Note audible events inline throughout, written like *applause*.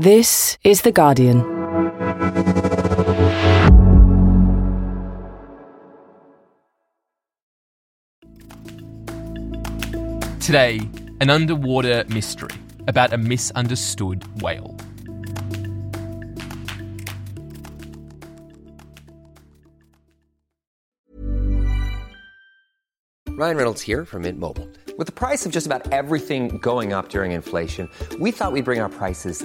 This is The Guardian. Today, an underwater mystery about a misunderstood whale. Ryan Reynolds here from Mint Mobile. With the price of just about everything going up during inflation, we thought we'd bring our prices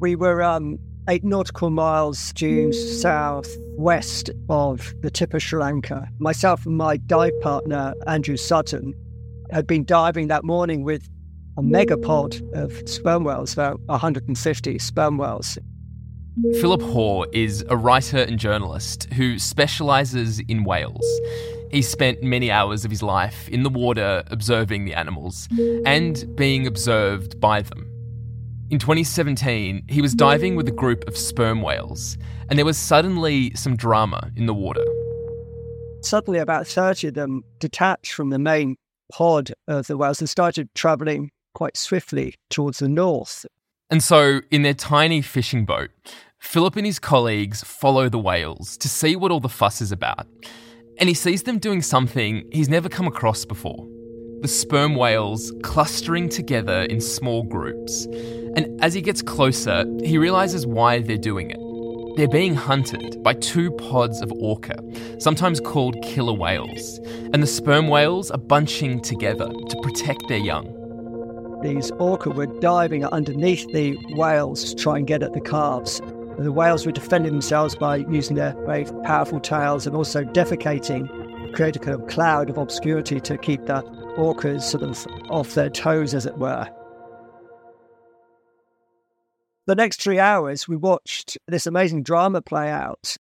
We were um, eight nautical miles due southwest of the tip of Sri Lanka. Myself and my dive partner, Andrew Sutton, had been diving that morning with a megapod of sperm whales, about 150 sperm whales. Philip Hoare is a writer and journalist who specialises in whales. He spent many hours of his life in the water observing the animals and being observed by them. In 2017, he was diving with a group of sperm whales, and there was suddenly some drama in the water. Suddenly, about 30 of them detached from the main pod of the whales and started travelling quite swiftly towards the north. And so, in their tiny fishing boat, Philip and his colleagues follow the whales to see what all the fuss is about. And he sees them doing something he's never come across before the sperm whales clustering together in small groups. And as he gets closer, he realizes why they're doing it. They're being hunted by two pods of orca, sometimes called killer whales, and the sperm whales are bunching together to protect their young. These orca were diving underneath the whales to try and get at the calves. The whales were defending themselves by using their very powerful tails and also defecating, create a kind of cloud of obscurity to keep the orcas sort of off their toes, as it were. The next three hours, we watched this amazing drama play out.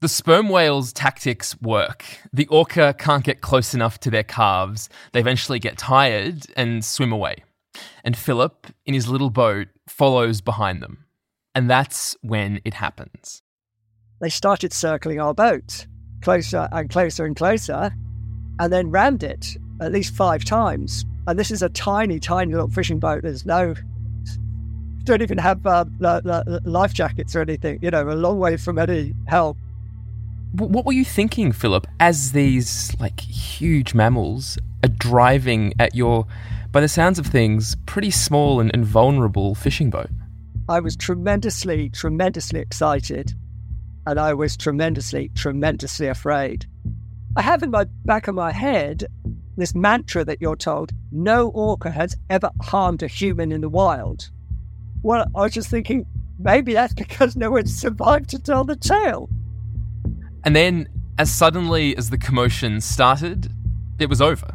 The sperm whale's tactics work. The orca can't get close enough to their calves. They eventually get tired and swim away. And Philip, in his little boat, follows behind them. And that's when it happens. They started circling our boat closer and closer and closer, and then rammed it at least five times. And this is a tiny, tiny little fishing boat. There's no, don't even have uh, life jackets or anything. You know, a long way from any help. What were you thinking, Philip, as these like huge mammals are driving at your, by the sounds of things, pretty small and, and vulnerable fishing boat? I was tremendously, tremendously excited, and I was tremendously, tremendously afraid. I have in my back of my head this mantra that you're told no orca has ever harmed a human in the wild. Well, I was just thinking maybe that's because no one survived to tell the tale. And then, as suddenly as the commotion started, it was over.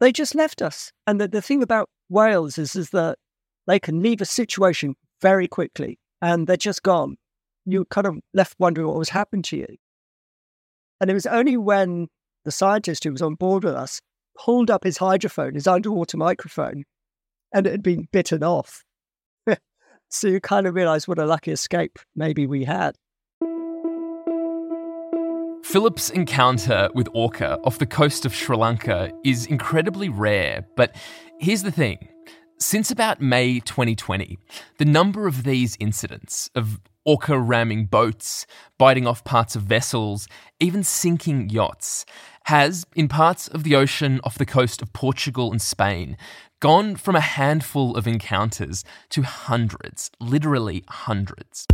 They just left us. And the, the thing about whales is, is that they can leave a situation very quickly and they're just gone. You're kind of left wondering what was happened to you. And it was only when the scientist who was on board with us pulled up his hydrophone, his underwater microphone, and it had been bitten off. *laughs* so you kind of realize what a lucky escape maybe we had. Philip's encounter with orca off the coast of Sri Lanka is incredibly rare, but here's the thing. Since about May 2020, the number of these incidents of orca ramming boats, biting off parts of vessels, even sinking yachts, has, in parts of the ocean off the coast of Portugal and Spain, gone from a handful of encounters to hundreds, literally hundreds.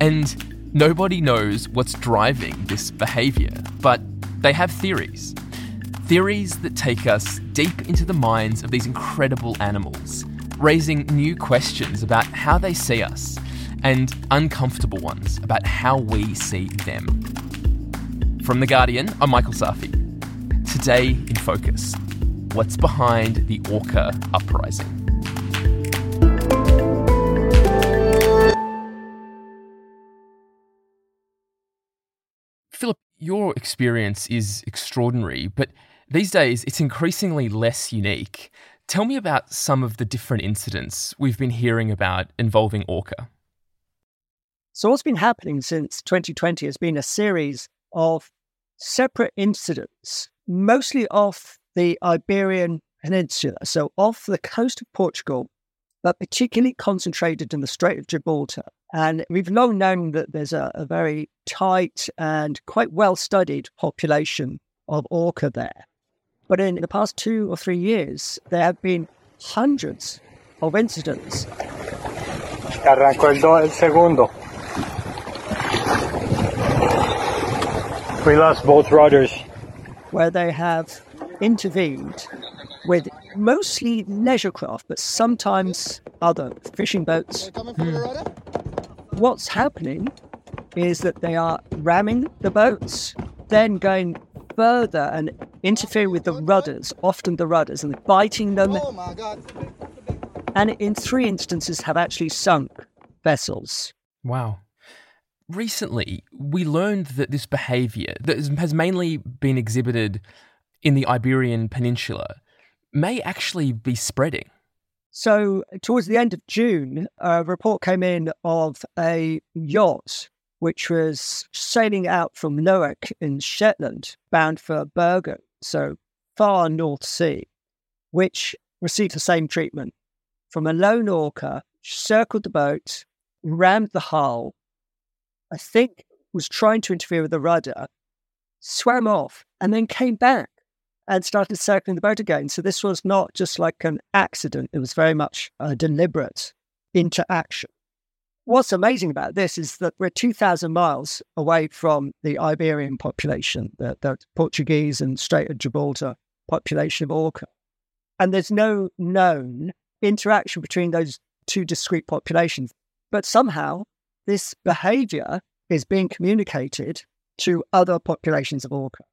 And Nobody knows what's driving this behaviour, but they have theories. Theories that take us deep into the minds of these incredible animals, raising new questions about how they see us, and uncomfortable ones about how we see them. From The Guardian, I'm Michael Safi. Today in Focus What's behind the Orca uprising? Philip, your experience is extraordinary, but these days it's increasingly less unique. Tell me about some of the different incidents we've been hearing about involving Orca. So, what's been happening since 2020 has been a series of separate incidents, mostly off the Iberian Peninsula, so off the coast of Portugal, but particularly concentrated in the Strait of Gibraltar. And we've long known that there's a, a very tight and quite well studied population of orca there. But in the past two or three years, there have been hundreds of incidents. Arrancó el, do, el segundo. We lost both rudders. Where they have intervened with mostly leisure craft, but sometimes other fishing boats. Hmm. What's happening is that they are ramming the boats, then going further and interfering with the rudders, often the rudders, and biting them. Oh and in three instances have actually sunk vessels. Wow. Recently, we learned that this behaviour that has mainly been exhibited in the Iberian Peninsula may actually be spreading. So, towards the end of June, a report came in of a yacht which was sailing out from Noak in Shetland, bound for Bergen, so far North Sea, which received the same treatment. From a lone orca, circled the boat, rammed the hull, I think was trying to interfere with the rudder, swam off, and then came back and started circling the boat again. So this was not just like an accident, it was very much a deliberate interaction. What's amazing about this is that we're 2,000 miles away from the Iberian population, the, the Portuguese and Strait of Gibraltar population of orca. And there's no known interaction between those two discrete populations. But somehow this behavior is being communicated to other populations of orca.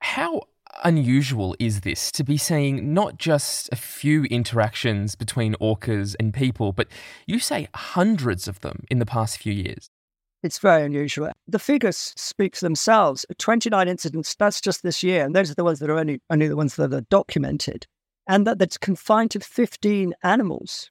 How unusual is this to be seeing not just a few interactions between orcas and people, but you say hundreds of them in the past few years? It's very unusual. The figures speak for themselves. 29 incidents, that's just this year. And those are the ones that are only, only the ones that are documented. And that, that's confined to 15 animals.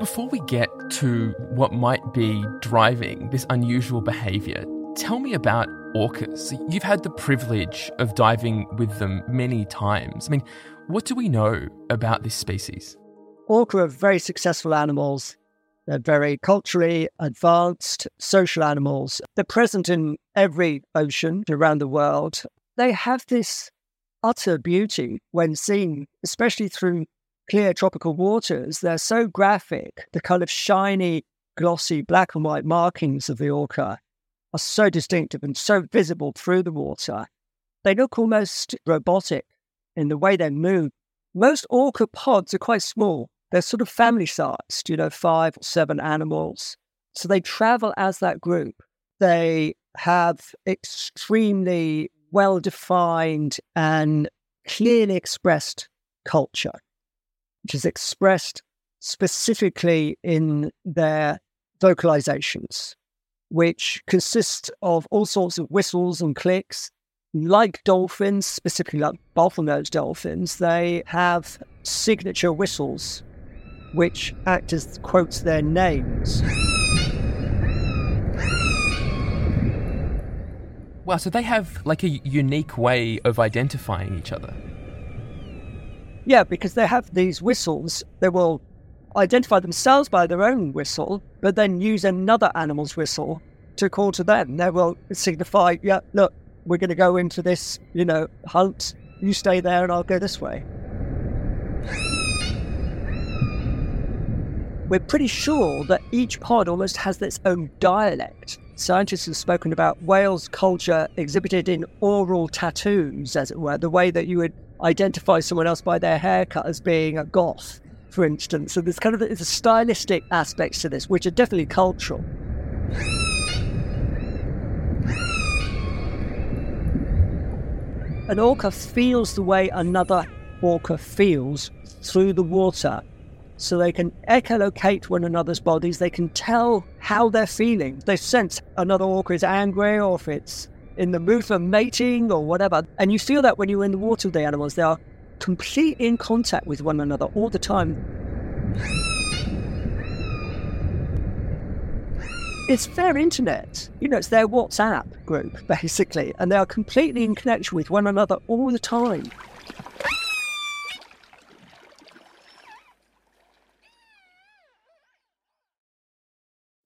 Before we get to what might be driving this unusual behaviour, tell me about orcas. You've had the privilege of diving with them many times. I mean, what do we know about this species? Orca are very successful animals. They're very culturally advanced social animals. They're present in every ocean around the world. They have this utter beauty when seen, especially through clear tropical waters, they're so graphic. The kind of shiny, glossy black and white markings of the orca are so distinctive and so visible through the water. They look almost robotic in the way they move. Most orca pods are quite small. They're sort of family sized, you know, five or seven animals. So they travel as that group. They have extremely well defined and clearly expressed culture which is expressed specifically in their vocalizations, which consist of all sorts of whistles and clicks. Like dolphins, specifically like bottlenose dolphins, they have signature whistles which act as quotes their names. Wow, so they have like a unique way of identifying each other. Yeah, because they have these whistles. They will identify themselves by their own whistle, but then use another animal's whistle to call to them. They will signify, yeah, look, we're going to go into this, you know, hunt. You stay there and I'll go this way. We're pretty sure that each pod almost has its own dialect. Scientists have spoken about whales' culture exhibited in aural tattoos, as it were, the way that you would identify someone else by their haircut as being a goth, for instance. So there's kind of there's a stylistic aspects to this, which are definitely cultural. An orca feels the way another orca feels through the water. So they can echolocate one another's bodies. They can tell how they're feeling. They sense another orca is angry or if it's in the mood for mating or whatever. And you feel that when you're in the water with the animals. They are completely in contact with one another all the time. It's their internet. You know, it's their WhatsApp group, basically. And they are completely in connection with one another all the time.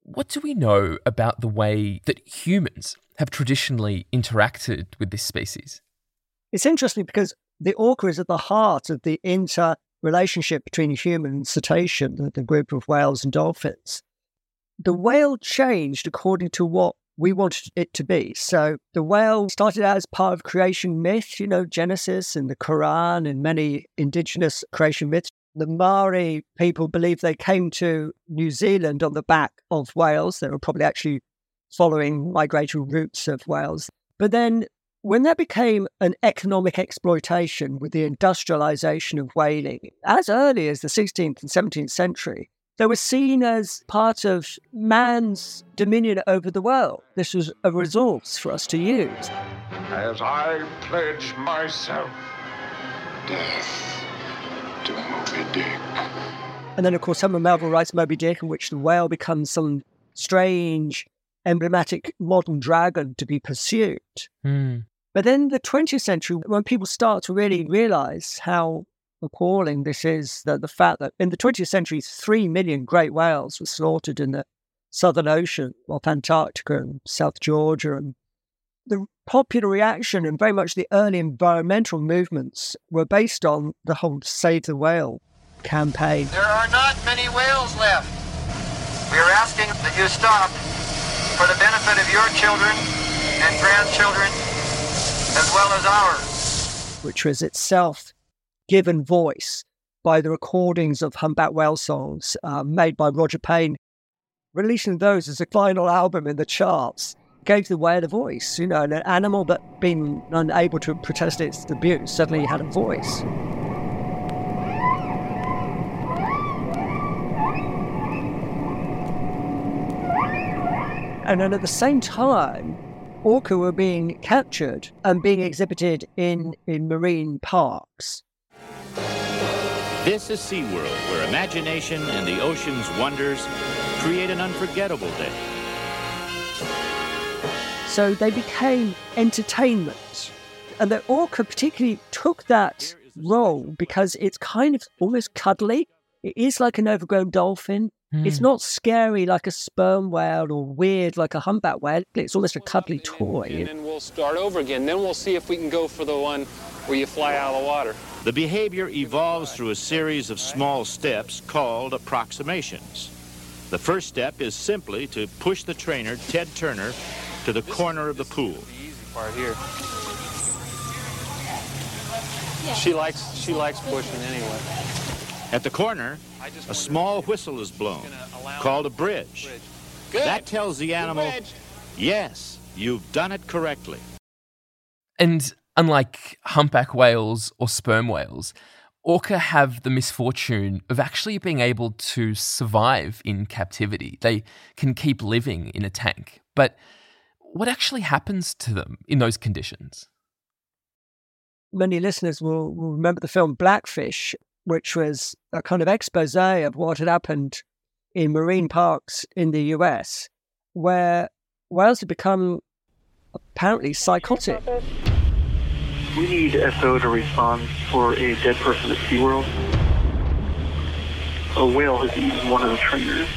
What do we know about the way that humans have traditionally interacted with this species? It's interesting because the orca is at the heart of the interrelationship between human and cetacean, the, group of whales and dolphins. The whale changed according to what we wanted it to be. So the whale started out as part of creation myth, you know, Genesis and the Quran and many indigenous creation myths. The Maori people believe they came to New Zealand on the back of whales. They were probably actually following migratory routes of whales. But then when that became an economic exploitation with the industrialization of whaling, as early as the 16th and 17th century, they were seen as part of man's dominion over the world. This was a resource for us to use. As I pledge myself, death to Moby Dick. And then, of course, Herman Melville writes Moby Dick, in which the whale becomes some strange, emblematic modern dragon to be pursued. Mm. But then the 20th century, when people start to really realize how appalling this is, that the fact that in the 20th century, three million great whales were slaughtered in the Southern Ocean, off Antarctica and South Georgia. And the popular reaction and very much the early environmental movements were based on the whole Save the Whale campaign. There are not many whales left. We are asking that you stop for the benefit of your children and grandchildren as well as ours. Which was itself given voice by the recordings of humpback whale songs uh, made by Roger Payne. Releasing those as a final album in the charts gave the whale a voice. You know, an animal that been unable to protest its abuse suddenly had a voice. And then at the same time, orca were being captured and being exhibited in, in marine parks. This is SeaWorld, where imagination and the ocean's wonders create an unforgettable day. So they became entertainment. And the orca particularly took that role because it's kind of almost cuddly. It is like an overgrown dolphin. Mm. It's not scary like a sperm whale or weird like a humpback whale. It's almost a cuddly toy. And then we'll start over again. Then we'll see if we can go for the one where you fly out of the water. The behavior evolves through a series of small steps called approximations. The first step is simply to push the trainer, Ted Turner, to the corner of the pool. The easy part here. She likes she likes pushing anyway. At the corner, a small whistle is blown, called a bridge. That tells the animal, yes, you've done it correctly. And unlike humpback whales or sperm whales, orca have the misfortune of actually being able to survive in captivity. They can keep living in a tank. But what actually happens to them in those conditions? Many listeners will, will remember the film Blackfish, which was a kind of expose of what had happened in marine parks in the US, where whales had become apparently psychotic. We need SO to respond for a dead person at SeaWorld. A whale has eaten one of the trainers.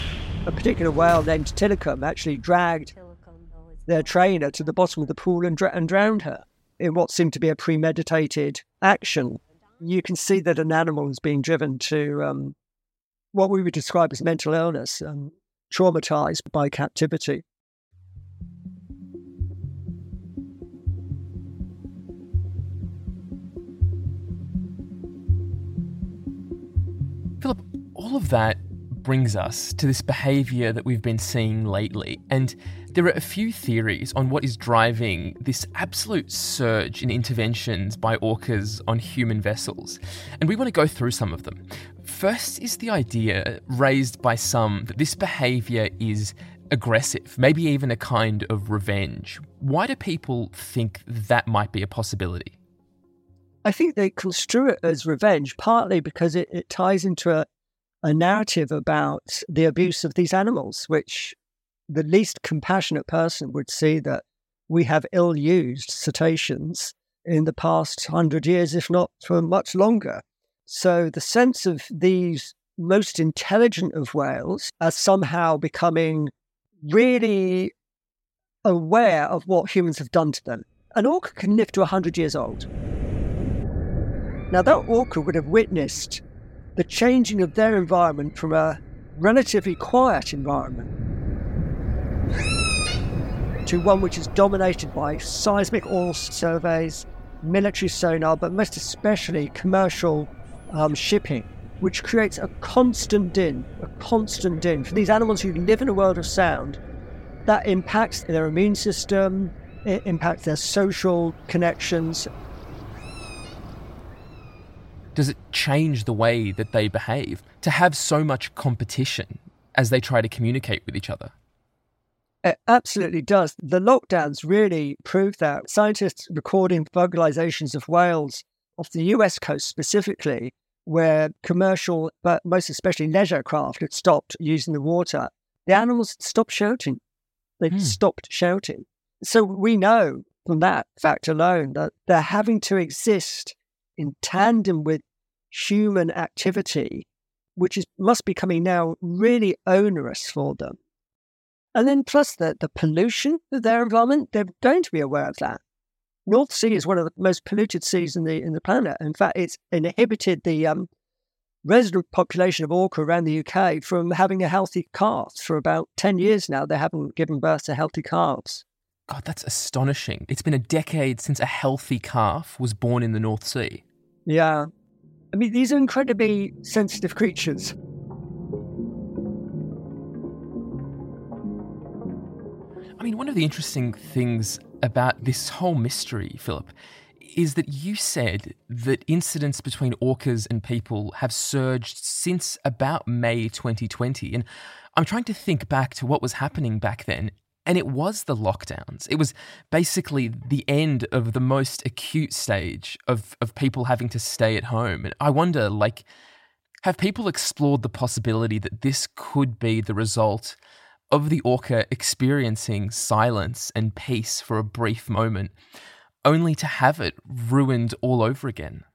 A particular whale named Tilikum actually dragged their trainer to the bottom of the pool and, dr- and drowned her in what seemed to be a premeditated action. You can see that an animal is being driven to um, what we would describe as mental illness, um, traumatized by captivity. Philip, all of that brings us to this behaviour that we've been seeing lately, and there are a few theories on what is driving this absolute surge in interventions by orcas on human vessels, and we want to go through some of them. First is the idea raised by some that this behaviour is aggressive, maybe even a kind of revenge. Why do people think that might be a possibility? I think they construe it as revenge, partly because it, it ties into a, a narrative about the abuse of these animals, which the least compassionate person would see that we have ill used cetaceans in the past hundred years, if not for much longer. So the sense of these most intelligent of whales as somehow becoming really aware of what humans have done to them. An orca can live to 100 years old. Now, that orca would have witnessed the changing of their environment from a relatively quiet environment to one which is dominated by seismic oil surveys, military sonar, but most especially commercial um, shipping which creates a constant din, a constant din. For these animals who live in a world of sound, that impacts their immune system, it impacts their social connections. Does it change the way that they behave to have so much competition as they try to communicate with each other? It absolutely does. The lockdowns really prove that. Scientists recording vocalizations of whales off the US coast specifically where commercial, but most especially leisure craft had stopped using the water, the animals stopped shouting. They've hmm. stopped shouting. So we know from that fact alone that they're having to exist in tandem with human activity, which is must be coming now really onerous for them. And then plus the, the pollution of their environment, they're going to be aware of that. North Sea is one of the most polluted seas in the in the planet. In fact, it's inhibited the um, resident population of orca around the UK from having a healthy calf for about ten years now. They haven't given birth to healthy calves. God, that's astonishing. It's been a decade since a healthy calf was born in the North Sea. Yeah. I mean, these are incredibly sensitive creatures. I mean, one of the interesting things about this whole mystery, Philip, is that you said that incidents between orcas and people have surged since about May 2020. And I'm trying to think back to what was happening back then. And it was the lockdowns. It was basically the end of the most acute stage of, of people having to stay at home. And I wonder, like, have people explored the possibility that this could be the result of the orca experiencing silence and peace for a brief moment, only to have it ruined all over again.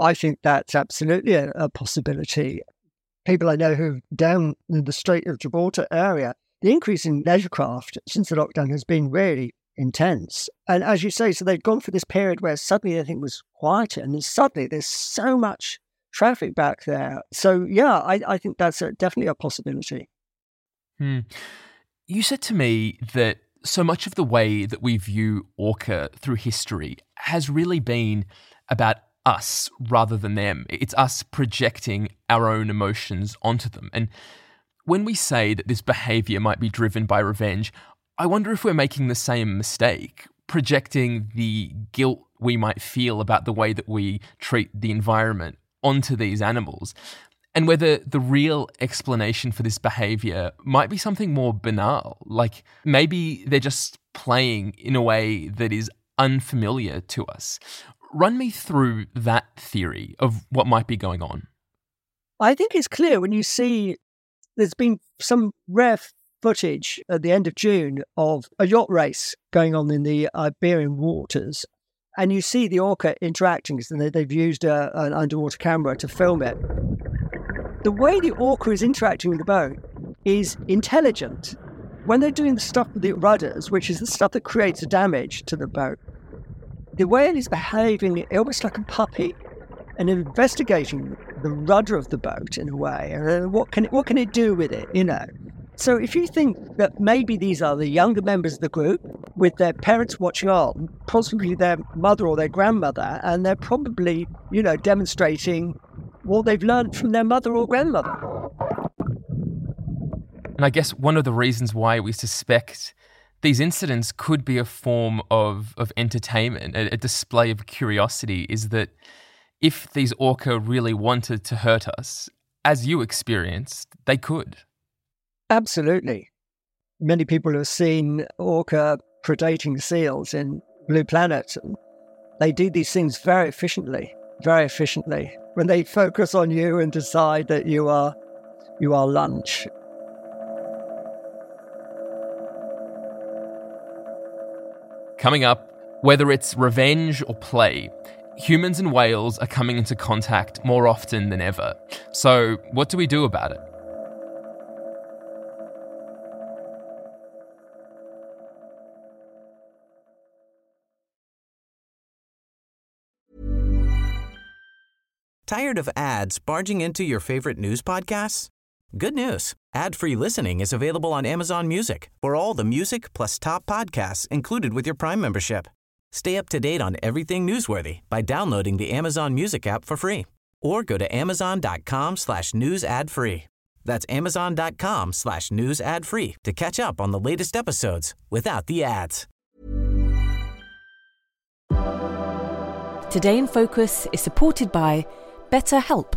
I think that's absolutely a, possibility. People I know who down in the Strait of Gibraltar area, the increase in leisure craft since the lockdown has been really intense. And as you say, so they've gone for this period where suddenly everything was quieter, and then suddenly there's so much traffic back there. So yeah, I, I think that's a, definitely a possibility. Hmm. You said to me that so much of the way that we view Orca through history has really been about us rather than them. It's us projecting our own emotions onto them. And when we say that this behavior might be driven by revenge, I wonder if we're making the same mistake, projecting the guilt we might feel about the way that we treat the environment onto these animals and whether the real explanation for this behavior might be something more banal. Like maybe they're just playing in a way that is unfamiliar to us. Run me through that theory of what might be going on. I think it's clear when you see there's been some rare footage at the end of June of a yacht race going on in the Iberian waters. And you see the orca interacting, and they've used a, an underwater camera to film it the way the orca is interacting with the boat is intelligent. When they're doing the stuff with the rudders, which is the stuff that creates the damage to the boat, the whale is behaving almost like a puppy and investigating the rudder of the boat in a way. What can it, what can it do with it? You know. So if you think that maybe these are the younger members of the group with their parents watching on, possibly their mother or their grandmother, and they're probably you know demonstrating what they've learned from their mother or grandmother. And I guess one of the reasons why we suspect these incidents could be a form of, of entertainment, a, a display of curiosity, is that if these orca really wanted to hurt us, as you experienced, they could. Absolutely. Many people have seen orca predating seals in Blue Planet. They do these things very efficiently, very efficiently. When they focus on you and decide that you are you are lunch. Coming up, whether it's revenge or play, humans and whales are coming into contact more often than ever. So, what do we do about it? Tired of ads barging into your favorite news podcasts? Good news. Ad-free listening is available on Amazon Music. For all the music plus top podcasts included with your Prime membership. Stay up to date on everything newsworthy by downloading the Amazon Music app for free or go to amazon.com slash news ad free. That's amazon.com slash news ad free to catch up on the latest episodes without the ads. Today in Focus is supported by BetterHelp.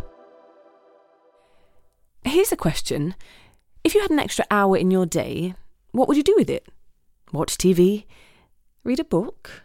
Here's a question. If you had an extra hour in your day, what would you do with it? Watch TV? Read a book?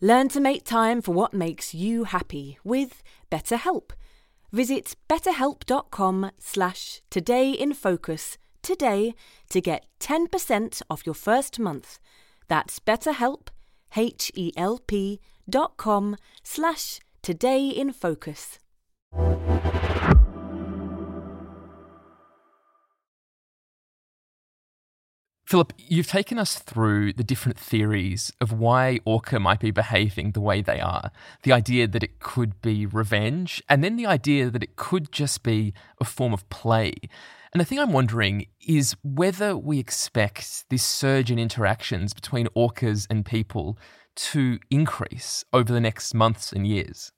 Learn to make time for what makes you happy with BetterHelp. Visit betterhelp.com slash todayinfocus today to get 10% off your first month. That's betterhelp, H-E-L-P dot com slash todayinfocus. Philip, you've taken us through the different theories of why Orca might be behaving the way they are. The idea that it could be revenge, and then the idea that it could just be a form of play. And the thing I'm wondering is whether we expect this surge in interactions between orcas and people to increase over the next months and years.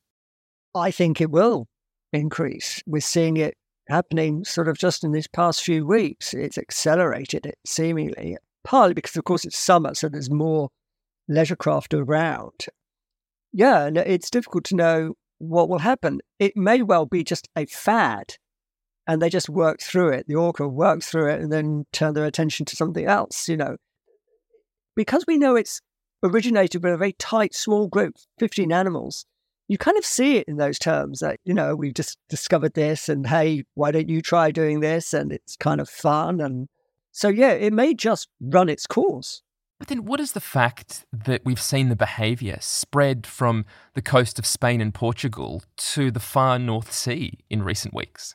I think it will increase. We're seeing it happening sort of just in these past few weeks. It's accelerated it seemingly, partly because, of course, it's summer, so there's more leisure craft around. Yeah, and it's difficult to know what will happen. It may well be just a fad, and they just work through it. The orca work through it and then turn their attention to something else, you know. Because we know it's originated with a very tight, small group, 15 animals, you kind of see it in those terms that, you know, we've just discovered this and hey, why don't you try doing this? And it's kind of fun. And so, yeah, it may just run its course. But then, what is the fact that we've seen the behaviour spread from the coast of Spain and Portugal to the far North Sea in recent weeks?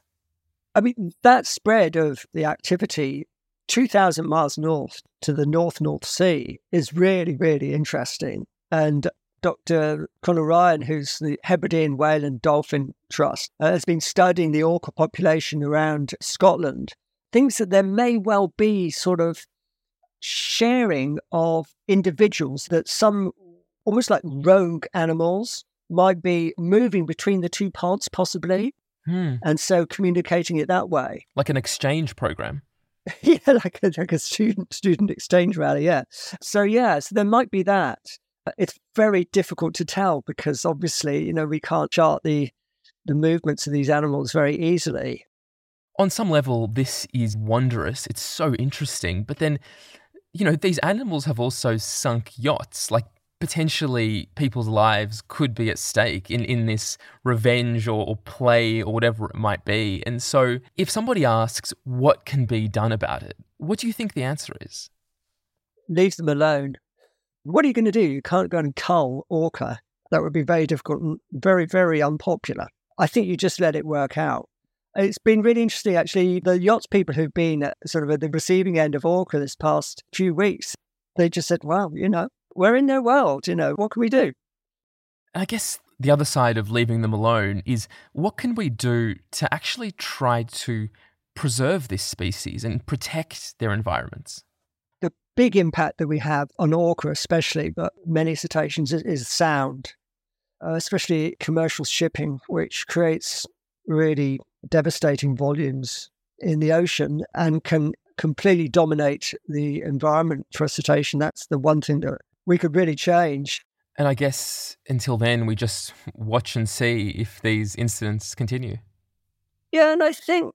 I mean, that spread of the activity 2,000 miles north to the North North Sea is really, really interesting. And Dr. Conor Ryan, who's the Hebridean Whale and Dolphin Trust, uh, has been studying the orca population around Scotland, thinks that there may well be sort of sharing of individuals that some almost like rogue animals might be moving between the two pods, possibly. Hmm. And so communicating it that way. Like an exchange program. *laughs* yeah, like a, like a student student exchange rally. Yeah. So yeah, so there might be that. Uh, it's very difficult to tell because obviously, you know, we can't chart the the movements of these animals very easily. On some level, this is wondrous. It's so interesting. But then you know, these animals have also sunk yachts. Like potentially people's lives could be at stake in, in this revenge or, or play or whatever it might be. And so if somebody asks what can be done about it, what do you think the answer is? Leave them alone. What are you going to do? You can't go and cull orca. That would be very difficult and very, very unpopular. I think you just let it work out. It's been really interesting, actually. The yachts people who've been at, sort of at the receiving end of orca this past few weeks, they just said, well, you know, we're in their world, you know, what can we do? I guess the other side of leaving them alone is what can we do to actually try to preserve this species and protect their environments? Big impact that we have on orca, especially, but many cetaceans, is, is sound, uh, especially commercial shipping, which creates really devastating volumes in the ocean and can completely dominate the environment for a cetacean. That's the one thing that we could really change. And I guess until then, we just watch and see if these incidents continue. Yeah, and I think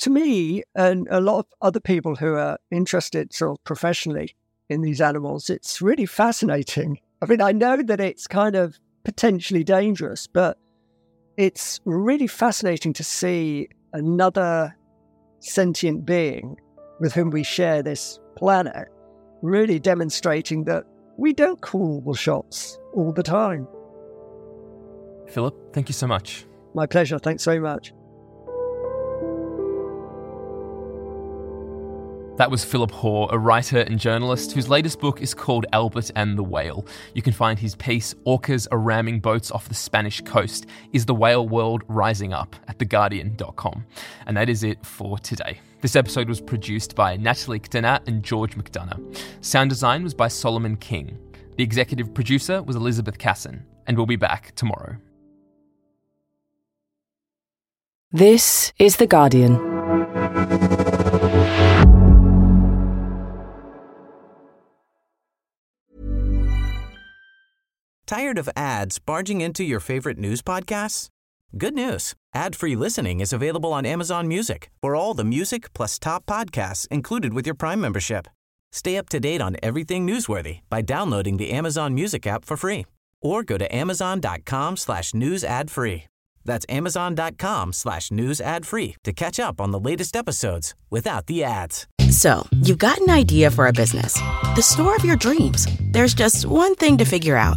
to me and a lot of other people who are interested sort of professionally in these animals, it's really fascinating. I mean, I know that it's kind of potentially dangerous, but it's really fascinating to see another sentient being with whom we share this planet really demonstrating that we don't call the shots all the time. Philip, thank you so much. My pleasure. Thanks very much. That was Philip Hoare, a writer and journalist whose latest book is called Albert and the Whale. You can find his piece, Orcas are ramming boats off the Spanish coast. Is the whale world rising up at theguardian.com? And that is it for today. This episode was produced by Natalie Ktanat and George McDonough. Sound design was by Solomon King. The executive producer was Elizabeth Cassin. And we'll be back tomorrow. This is The Guardian. Tired of ads barging into your favorite news podcasts? Good news. Ad-free listening is available on Amazon Music for all the music plus top podcasts included with your Prime membership. Stay up to date on everything newsworthy by downloading the Amazon Music app for free or go to amazon.com slash news ad free. That's amazon.com slash news ad free to catch up on the latest episodes without the ads. So, you've got an idea for a business. The store of your dreams. There's just one thing to figure out.